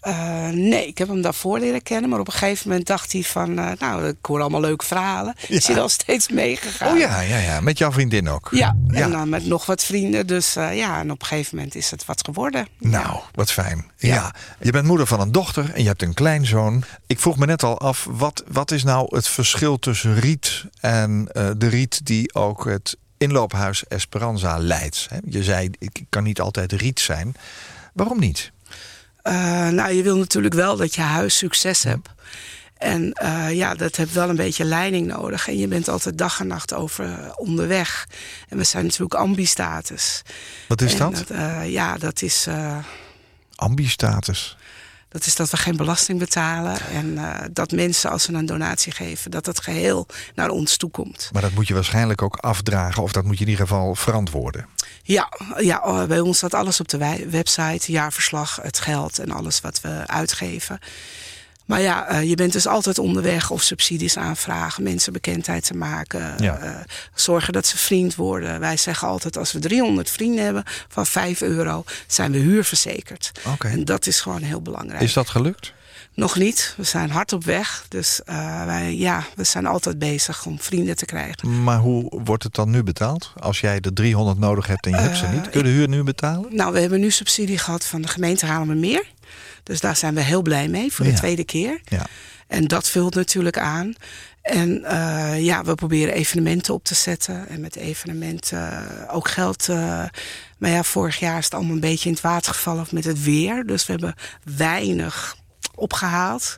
Eh, nee, ik heb hem daarvoor leren kennen. Maar op een gegeven moment dacht hij van... eh, nou, ik hoor allemaal leuke verhalen. Is hij al steeds meegegaan. Oh ja, ja, ja. Met jouw vriendin ook. Ja, Ja. en dan met nog wat vrienden. Dus eh, ja, en op een gegeven moment is het wat geworden. Nou, wat fijn. Ja. je bent moeder van een dochter en je hebt een kleinzoon. Ik vroeg me net al af, wat, wat is nou het verschil tussen Riet en de Riet die ook het inloophuis Esperanza leidt? Je zei, ik kan niet altijd Riet zijn. Waarom niet? Eh, nou, je wil natuurlijk wel dat je huis succes hebt. En eh, ja, dat heeft wel een beetje leiding nodig. En je bent altijd dag en nacht over eh, onderweg. En we zijn natuurlijk ambistatus. Wat is En dat? eh, ja, dat is, Ambistatus. Dat is dat we geen belasting betalen. En eh, dat mensen, als ze een donatie geven, dat het geheel naar ons toe komt. Maar dat moet je waarschijnlijk ook afdragen of dat moet je in ieder geval verantwoorden. Ja, ja, oh, bij ons staat alles op de website. Jaarverslag, het geld en alles wat we uitgeven. Maar ja, eh, je bent dus altijd onderweg of subsidies aanvragen, mensen bekendheid te maken, Ja. eh, zorgen dat ze vriend worden. Wij zeggen altijd, als we 300 vrienden hebben van 5 euro, zijn we huurverzekerd. Oké. En dat is gewoon heel belangrijk. Is dat gelukt? Nog niet, we zijn hard op weg. Dus eh, wij, ja, we zijn altijd bezig om vrienden te krijgen. Maar hoe wordt het dan nu betaald? Als jij er 300 nodig hebt en je hebt ze niet, kun je de huur nu betalen? Nou, we hebben nu subsidie gehad van de gemeente Haarlemmermeer. Dus daar zijn we heel blij mee voor de Ja. tweede keer. Ja. En dat vult natuurlijk aan. En eh, ja, we proberen evenementen op te zetten. En met evenementen ook geld. eh, maar ja, vorig jaar is het allemaal een beetje in het water gevallen met het weer. Dus we hebben weinig opgehaald.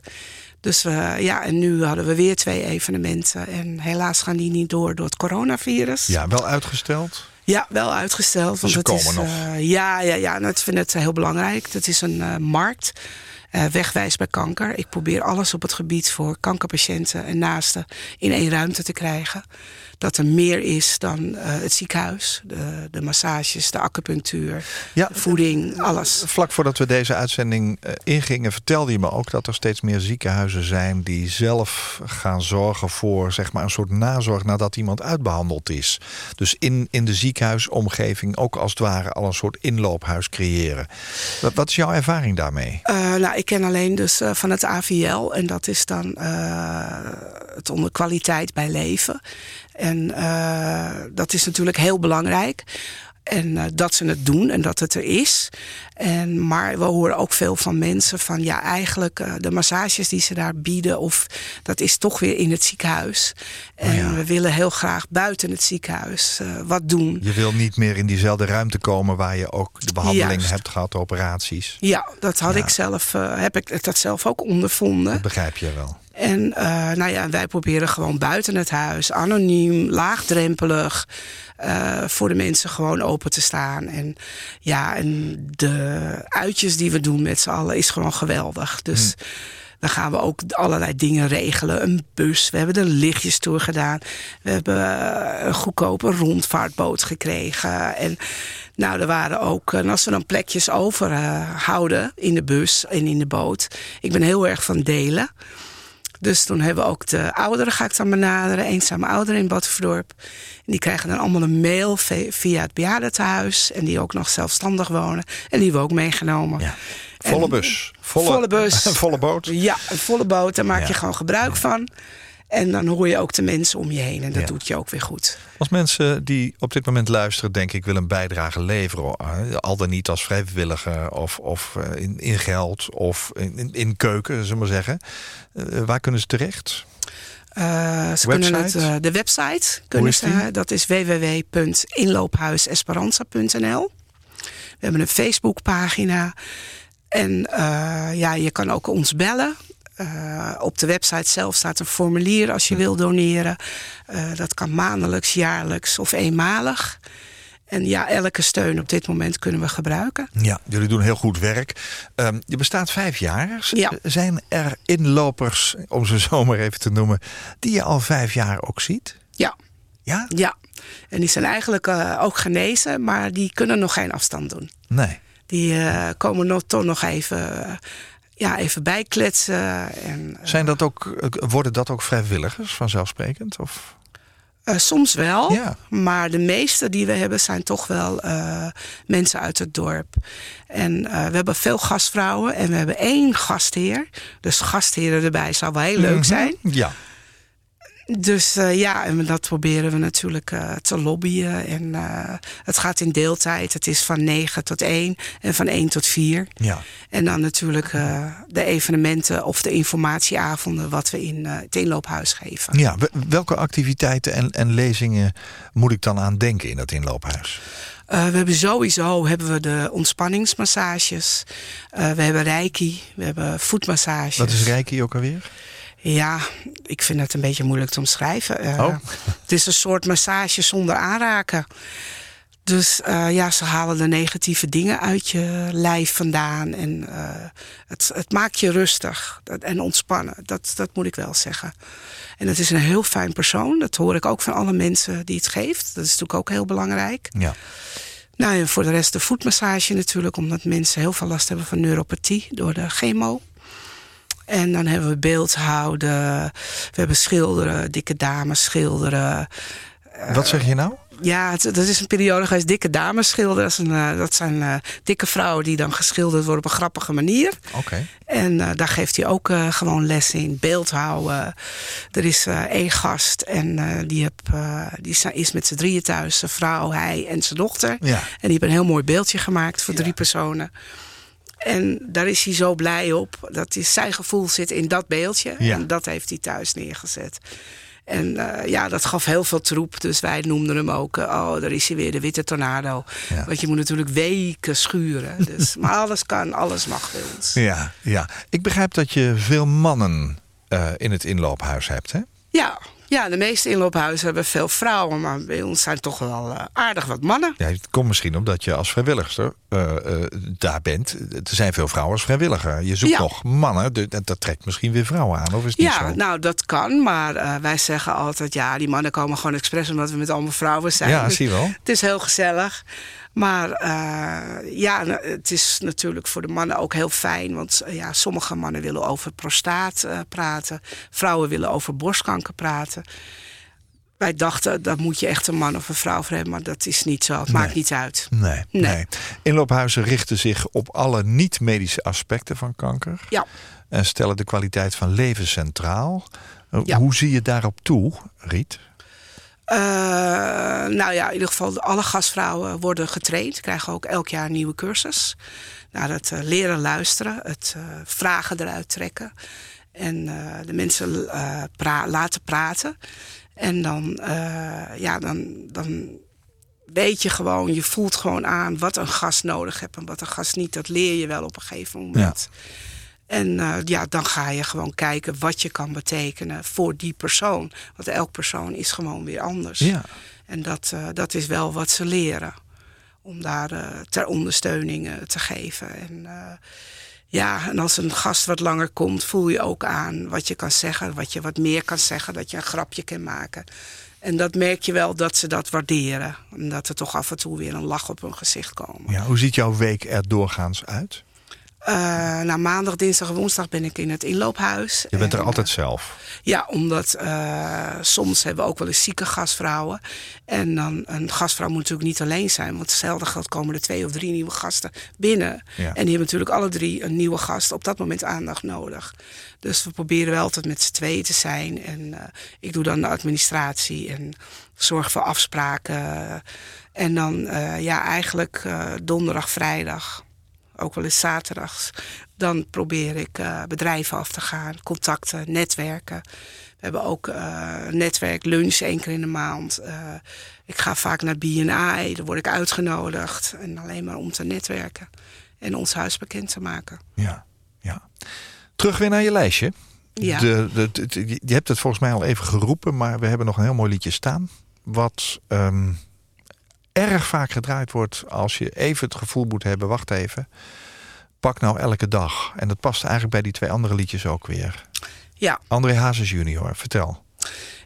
Dus we, ja, en nu hadden we weer twee evenementen. En helaas gaan die niet door door het coronavirus. Ja, wel uitgesteld. Ja, wel uitgesteld. Want het komen is, nog. eh, ja, ja, ja. En ik vind het heel belangrijk. Het is een eh, markt. eh, wegwijs bij kanker. Ik probeer alles op het gebied voor kankerpatiënten en naasten in één ruimte te krijgen. Dat er meer is dan eh, het ziekenhuis. De, de massages, de acupunctuur, Ja. de voeding, alles. Vlak voordat we deze uitzending eh, ingingen, vertelde je me ook dat er steeds meer ziekenhuizen zijn die zelf gaan zorgen voor zeg maar, een soort nazorg nadat iemand uitbehandeld is. Dus in, in de ziekenhuisomgeving ook als het ware al een soort inloophuis creëren. Wat, wat is jouw ervaring daarmee? Eh, nou, ik ken alleen dus van het AVL. En dat is dan het onder kwaliteit bij leven. En eh, dat is natuurlijk heel belangrijk. En eh, dat ze het doen en dat het er is. En, maar we horen ook veel van mensen van ja, eigenlijk uh, de massages die ze daar bieden, of dat is toch weer in het ziekenhuis. En Oh ja. we willen heel graag buiten het ziekenhuis uh, wat doen. Je wil niet meer in diezelfde ruimte komen waar je ook de behandeling Juist. hebt gehad, de operaties. Ja, dat had Ja. ik zelf, heb ik dat zelf ook ondervonden. Dat begrijp je wel. En uh, nou ja, wij proberen gewoon buiten het huis, anoniem, laagdrempelig, uh, voor de mensen gewoon open te staan. En ja, en de uitjes die we doen met z'n allen is gewoon geweldig. Dus Hm. dan gaan we ook allerlei dingen regelen. Een bus, we hebben de lichtjes tour gedaan. We hebben uh, een goedkope rondvaartboot gekregen. En nou, er waren ook, en als we dan plekjes overhouden in de bus en in de boot. Ik ben heel erg van delen. Dus toen hebben we ook de ouderen, ga ik dan benaderen, eenzame ouderen in Badverdorp. En die krijgen dan allemaal een mail via het bejaardentehuis. En die ook nog zelfstandig wonen. En die hebben we ook meegenomen. Ja. Volle En- bus. Volle, volle bus. <laughs> volle boot. Ja, een volle boot, daar maak Ja. je gewoon gebruik van. En dan hoor je ook de mensen om je heen. En dat Ja. doet je ook weer goed. Als mensen die op dit moment luisteren, denk ik, wil een bijdrage leveren. eh, Al dan niet als vrijwilliger of, of eh, in, in geld of in, in, keuken, zullen we maar zeggen. Eh, waar kunnen ze terecht? Uh, ze Website? kunnen het, uh, de website kunnen is die? ze, dat is www.inloophuisesperanza.nl. We hebben een Facebookpagina. En ja, je kan ook ons bellen. Uh, op de website zelf staat een formulier als je wil doneren. Uh, dat kan maandelijks, jaarlijks of eenmalig. En ja, elke steun op dit moment kunnen we gebruiken. Ja, jullie doen heel goed werk. Um, je bestaat vijf jaar. Ja. Zijn er inlopers, om ze <laughs> zo maar even te noemen, die je al vijf jaar ook ziet? Ja. Ja? Ja. En die zijn eigenlijk uh, ook genezen, maar die kunnen nog geen afstand doen. Nee. Die uh, komen nog, toch nog even, ja, even bijkletsen. En, Zijn dat ook, worden dat ook vrijwilligers vanzelfsprekend? Of? Uh, soms wel, Ja. maar de meeste die we hebben zijn toch wel uh, mensen uit het dorp. En uh, we hebben veel gastvrouwen en we hebben één gastheer. Dus gastheren erbij zou wel heel leuk Mhm. zijn. Ja. Dus uh, ja, en dat proberen we natuurlijk uh, te lobbyen. En uh, het gaat in deeltijd. Het is van 9 tot 1 en van 1 tot 4. Ja. En dan natuurlijk de evenementen of de informatieavonden wat we in het inloophuis geven. Ja, welke activiteiten en, en lezingen moet ik dan aan denken in dat inloophuis? Uh, we hebben sowieso hebben we de ontspanningsmassages. Uh, we hebben reiki, we hebben voetmassages. Wat is reiki ook alweer? Ja, ik vind het een beetje moeilijk te omschrijven. Uh, oh. Het is een soort massage zonder aanraken. Dus uh, ja, ze halen de negatieve dingen uit je lijf vandaan. En uh, het, het maakt je rustig en ontspannen. Dat, dat moet ik wel zeggen. En het is een heel fijn persoon. Dat hoor ik ook van alle mensen die het geeft. Dat is natuurlijk ook heel belangrijk. Ja. Nou, en voor de rest de voetmassage natuurlijk. Omdat mensen heel veel last hebben van neuropathie door de chemo. En dan hebben we beeldhouden. We hebben schilderen, dikke dames schilderen. Wat zeg je nou? Ja, het, dat is een periode geweest. Dikke dames schilderen. Dat, is een, uh, dat zijn uh, dikke vrouwen die dan geschilderd worden op een grappige manier. Oké. Okay. En uh, daar geeft hij ook gewoon les in. Beeldhouden. Er is één gast en die, heb, die is met z'n drieën thuis. Zijn vrouw, hij en zijn dochter. Ja. En die hebben een heel mooi beeldje gemaakt voor ja. drie personen. En daar is hij zo blij op. Dat is, zijn gevoel zit in dat beeldje. Ja. En dat heeft hij thuis neergezet. En uh, ja, dat gaf heel veel troep. Dus wij noemden hem ook, uh, oh, daar is hij weer, de witte tornado. Ja. Want je moet natuurlijk weken schuren. Dus, <laughs> maar alles kan, alles mag bij ons. Ja, ja. Ik begrijp dat je veel mannen uh, in het inloophuis hebt, hè? Ja, ja, de meeste inloophuizen hebben veel vrouwen, maar bij ons zijn toch wel uh, aardig wat mannen. Ja, het komt misschien omdat je als vrijwilligster uh, uh, daar bent. Er zijn veel vrouwen als vrijwilliger. Je zoekt Ja. nog mannen, dat, dat trekt misschien weer vrouwen aan, of is het niet Ja, zo? nou dat kan, maar wij zeggen altijd... ja, die mannen komen gewoon expres omdat we met allemaal vrouwen zijn. ja, zie wel. <laughs> Het is heel gezellig. Maar uh, ja, het is natuurlijk voor de mannen ook heel fijn. Want uh, ja, sommige mannen willen over prostaat uh, praten. Vrouwen willen over borstkanker praten. Wij dachten, dat moet je echt een man of een vrouw voor hebben. Maar dat is niet zo. Het Nee. maakt niet uit. Nee, nee. Nee. Inloophuizen richten zich op alle niet-medische aspecten van kanker. Ja. En stellen de kwaliteit van leven centraal. Ja. Hoe zie je daarop toe, Riet? Uh, nou ja, in ieder geval alle gastvrouwen worden getraind. Krijgen ook elk jaar een nieuwe cursus. Nou, het uh, leren luisteren, het uh, vragen eruit trekken. En de mensen pra laten praten. En dan, ja, dan, dan weet je gewoon, je voelt gewoon aan wat een gast nodig hebt en wat een gast niet. Dat leer je wel op een gegeven moment. Ja. En uh, ja, dan ga je gewoon kijken wat je kan betekenen voor die persoon. Want elk persoon is gewoon weer anders. Ja. En dat, uh, dat is wel wat ze leren. Om daar uh, ter ondersteuning te geven. En ja, en als een gast wat langer komt, voel je ook aan wat je kan zeggen. Wat je wat meer kan zeggen, dat je een grapje kan maken. En dat merk je wel dat ze dat waarderen. Omdat er toch af en toe weer een lach op hun gezicht komen. Ja, hoe ziet jouw week er doorgaans uit? Uh, nou, maandag, dinsdag en woensdag ben ik in het inloophuis. Je bent en, er altijd zelf? Ja, omdat uh, soms hebben we ook wel eens zieke gastvrouwen. En dan een gastvrouw moet natuurlijk niet alleen zijn. Want hetzelfde geldt komen er twee of drie nieuwe gasten binnen. Ja. En die hebben natuurlijk alle drie een nieuwe gast op dat moment aandacht nodig. Dus we proberen wel altijd met z'n tweeën te zijn. En ik doe dan de administratie en zorg voor afspraken. En dan ja, eigenlijk donderdag, vrijdag ook wel eens zaterdags. Dan probeer ik uh, bedrijven af te gaan, contacten, netwerken. We hebben ook uh, netwerk lunch één keer in de maand. Uh, ik ga vaak naar BNI, daar word ik uitgenodigd. En alleen maar om te netwerken en ons huis bekend te maken. Ja, ja. Terug weer naar je lijstje. Ja. De, de, de, je hebt het volgens mij al even geroepen, maar we hebben nog een heel mooi liedje staan. Wat um, erg vaak gedraaid wordt als je even het gevoel moet hebben... wacht even, pak nou elke dag. En dat past eigenlijk bij die twee andere liedjes ook weer. Ja. André Hazes junior, vertel.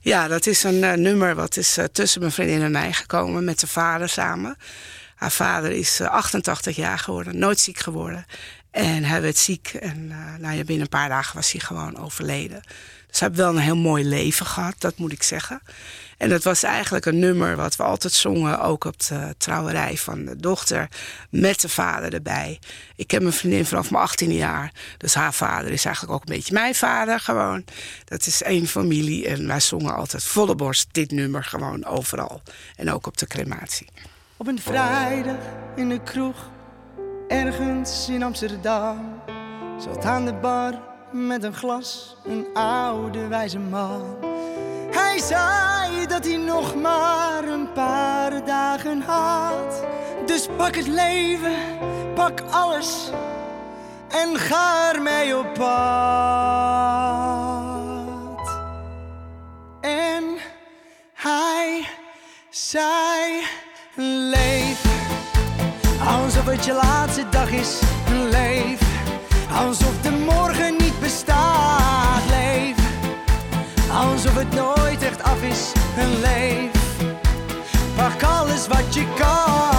Ja, dat is een uh, nummer wat is uh, tussen mijn vriendin en mij gekomen... met de vader samen. Haar vader is uh, 88 jaar geworden, nooit ziek geworden. En hij werd ziek en nou ja, binnen een paar dagen was hij gewoon overleden. Dus hij heeft wel een heel mooi leven gehad, dat moet ik zeggen. En dat was eigenlijk een nummer wat we altijd zongen, ook op de trouwerij van de dochter, met de vader erbij. Ik heb mijn vriendin vanaf mijn 18e jaar, dus haar vader is eigenlijk ook een beetje mijn vader gewoon. Dat is één familie en wij zongen altijd volle borst dit nummer gewoon overal. En ook op de crematie. Op een vrijdag in de kroeg, ergens in Amsterdam, zat aan de bar met een glas een oude wijze man. Hij zei dat hij nog maar een paar dagen had. Dus pak het leven, pak alles en ga ermee op pad. En hij zei: het je laatste dag is. Leef alsof de morgen niet bestaat. Leef alsof het nooit echt af is, een leef. Pak alles wat je kan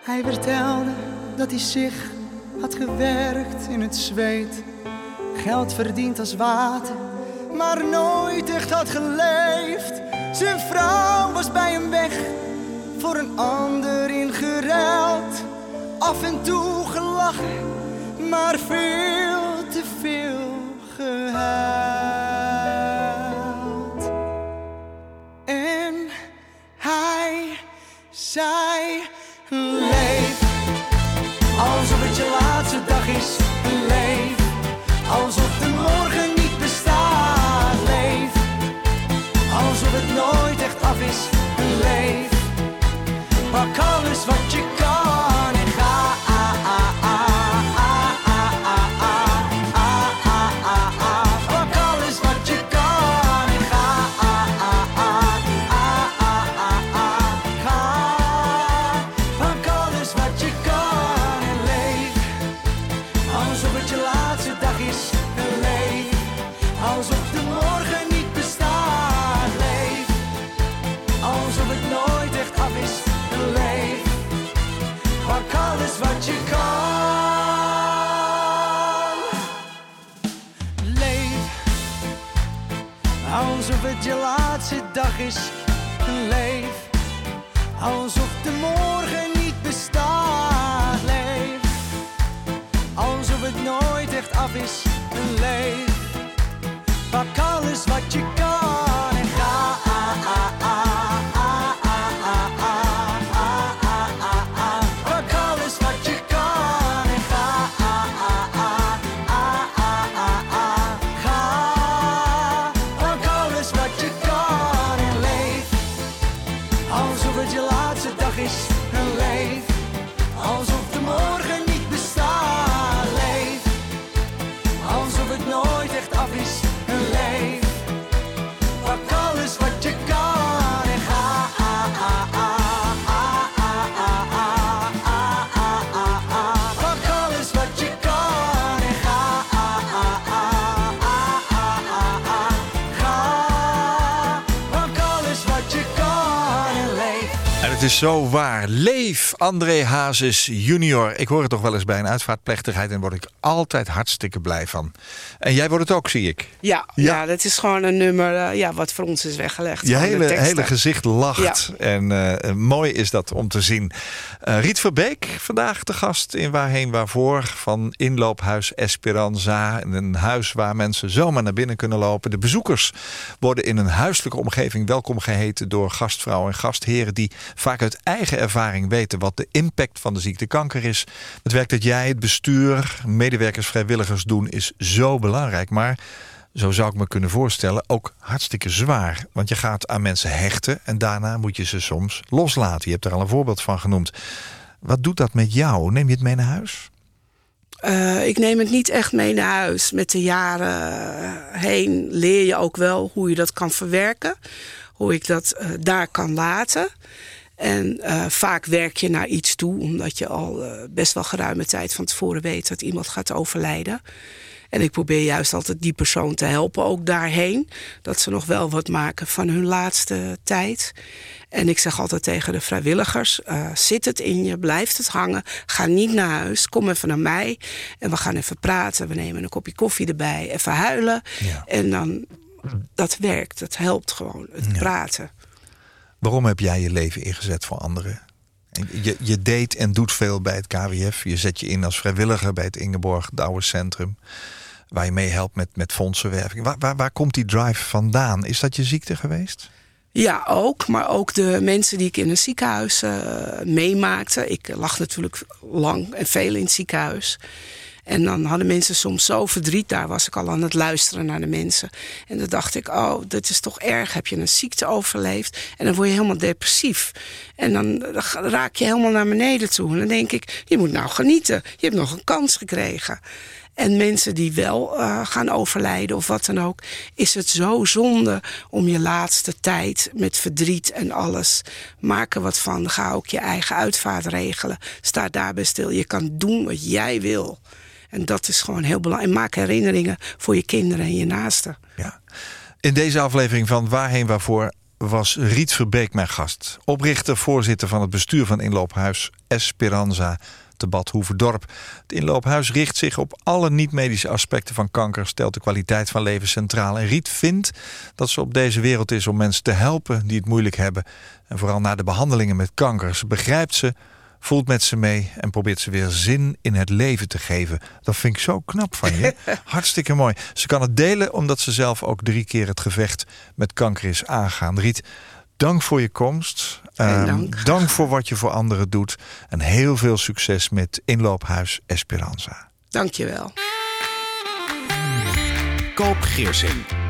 Hij vertelde dat hij zich had gewerkt in het zweet, geld verdiend als water, maar nooit echt had geleefd. Zijn vrouw was bij hem weg, voor een ander ingeruild, af en toe gelachen, maar veel te veel gehuild. Alsof de morgen niet bestaat. Leef alsof het nooit echt af is. Leef pak alles wat je is. Leef alsof de morgen niet bestaat. Leef alsof het nooit echt af is. Zo waar. André Hazes junior. Ik hoor het toch wel eens bij een uitvaartplechtigheid... en word ik altijd hartstikke blij van. En jij wordt het ook, zie ik. Ja, Ja. ja. dat is gewoon een nummer eh, ja, wat voor ons is weggelegd. Je hele, hele gezicht lacht. En eh, mooi is dat om te zien. Eh, Riet Verbeek, vandaag de gast in Waarheen Waarvoor... van inloophuis Esperanza. Een huis waar mensen zomaar naar binnen kunnen lopen. De bezoekers worden in een huiselijke omgeving welkom geheten... door gastvrouwen en gastheren... die vaak uit eigen ervaring weten... wat de impact van de ziekte kanker is. Het werk dat jij, het bestuur, medewerkers, vrijwilligers doen... is zo belangrijk, maar zo zou ik me kunnen voorstellen, ook hartstikke zwaar. Want je gaat aan mensen hechten en daarna moet je ze soms loslaten. Je hebt er al een voorbeeld van genoemd. Wat doet dat met jou? Neem je het mee naar huis? Eh, ik neem het niet echt mee naar huis. Met de jaren heen leer je ook wel hoe je dat kan verwerken. Hoe ik dat eh, daar kan laten. En eh, vaak werk je naar iets toe, omdat je al eh, best wel geruime tijd van tevoren weet dat iemand gaat overlijden. En ik probeer juist altijd die persoon te helpen, ook daarheen. Dat ze nog wel wat maken van hun laatste tijd. En ik zeg altijd tegen de vrijwilligers: eh, zit het in je, blijft het hangen. Ga niet naar huis, kom even naar mij. En we gaan even praten. We nemen een kopje koffie erbij, even huilen. Ja. En dan, dat werkt, dat helpt gewoon, het praten. Waarom heb jij je leven ingezet voor anderen? Je, je deed en doet veel bij het KWF. Je zet je in als vrijwilliger bij het Ingeborg Douwe Centrum. Waar je mee helpt met, met fondsenwerving. Waar, waar, waar komt die drive vandaan? Is dat je ziekte geweest? Ja, ook. Maar ook de mensen die ik in een ziekenhuis eh, meemaakte. Ik lag natuurlijk lang en veel in het ziekenhuis. En dan hadden mensen soms zo verdriet. Daar was ik al aan het luisteren naar de mensen. En dan dacht ik, oh, dit is toch erg. Heb je een ziekte overleefd? En dan word je helemaal depressief. En dan raak je helemaal naar beneden toe. En dan denk ik, je moet nou genieten. Je hebt nog een kans gekregen. En mensen die wel uh, gaan overlijden of wat dan ook, is het zo zonde om je laatste tijd met verdriet en alles. Maak er wat van. Ga ook je eigen uitvaart regelen. Sta daarbij stil. Je kan doen wat jij wil. En dat is gewoon heel belangrijk. En maak herinneringen voor je kinderen en je naasten. Ja. In deze aflevering van Waarheen Waarvoor was Riet Verbeek mijn gast. Oprichter, voorzitter van het bestuur van inloophuis Esperanza te Bad Hoeverdorp. Het inloophuis richt zich op alle niet-medische aspecten van kanker, stelt de kwaliteit van leven centraal. En Riet vindt dat ze op deze wereld is om mensen te helpen die het moeilijk hebben. En vooral na de behandelingen met kanker. Ze begrijpt ze, voelt met ze mee en probeert ze weer zin in het leven te geven. Dat vind ik zo knap van je. <laughs> Hartstikke mooi. Ze kan het delen omdat ze zelf ook drie keer het gevecht met kanker is aangaan. Riet, dank voor je komst. Um, dank. dank voor wat je voor anderen doet. En heel veel succes met Inloophuis Esperanza. Dankjewel. Koop Geersing.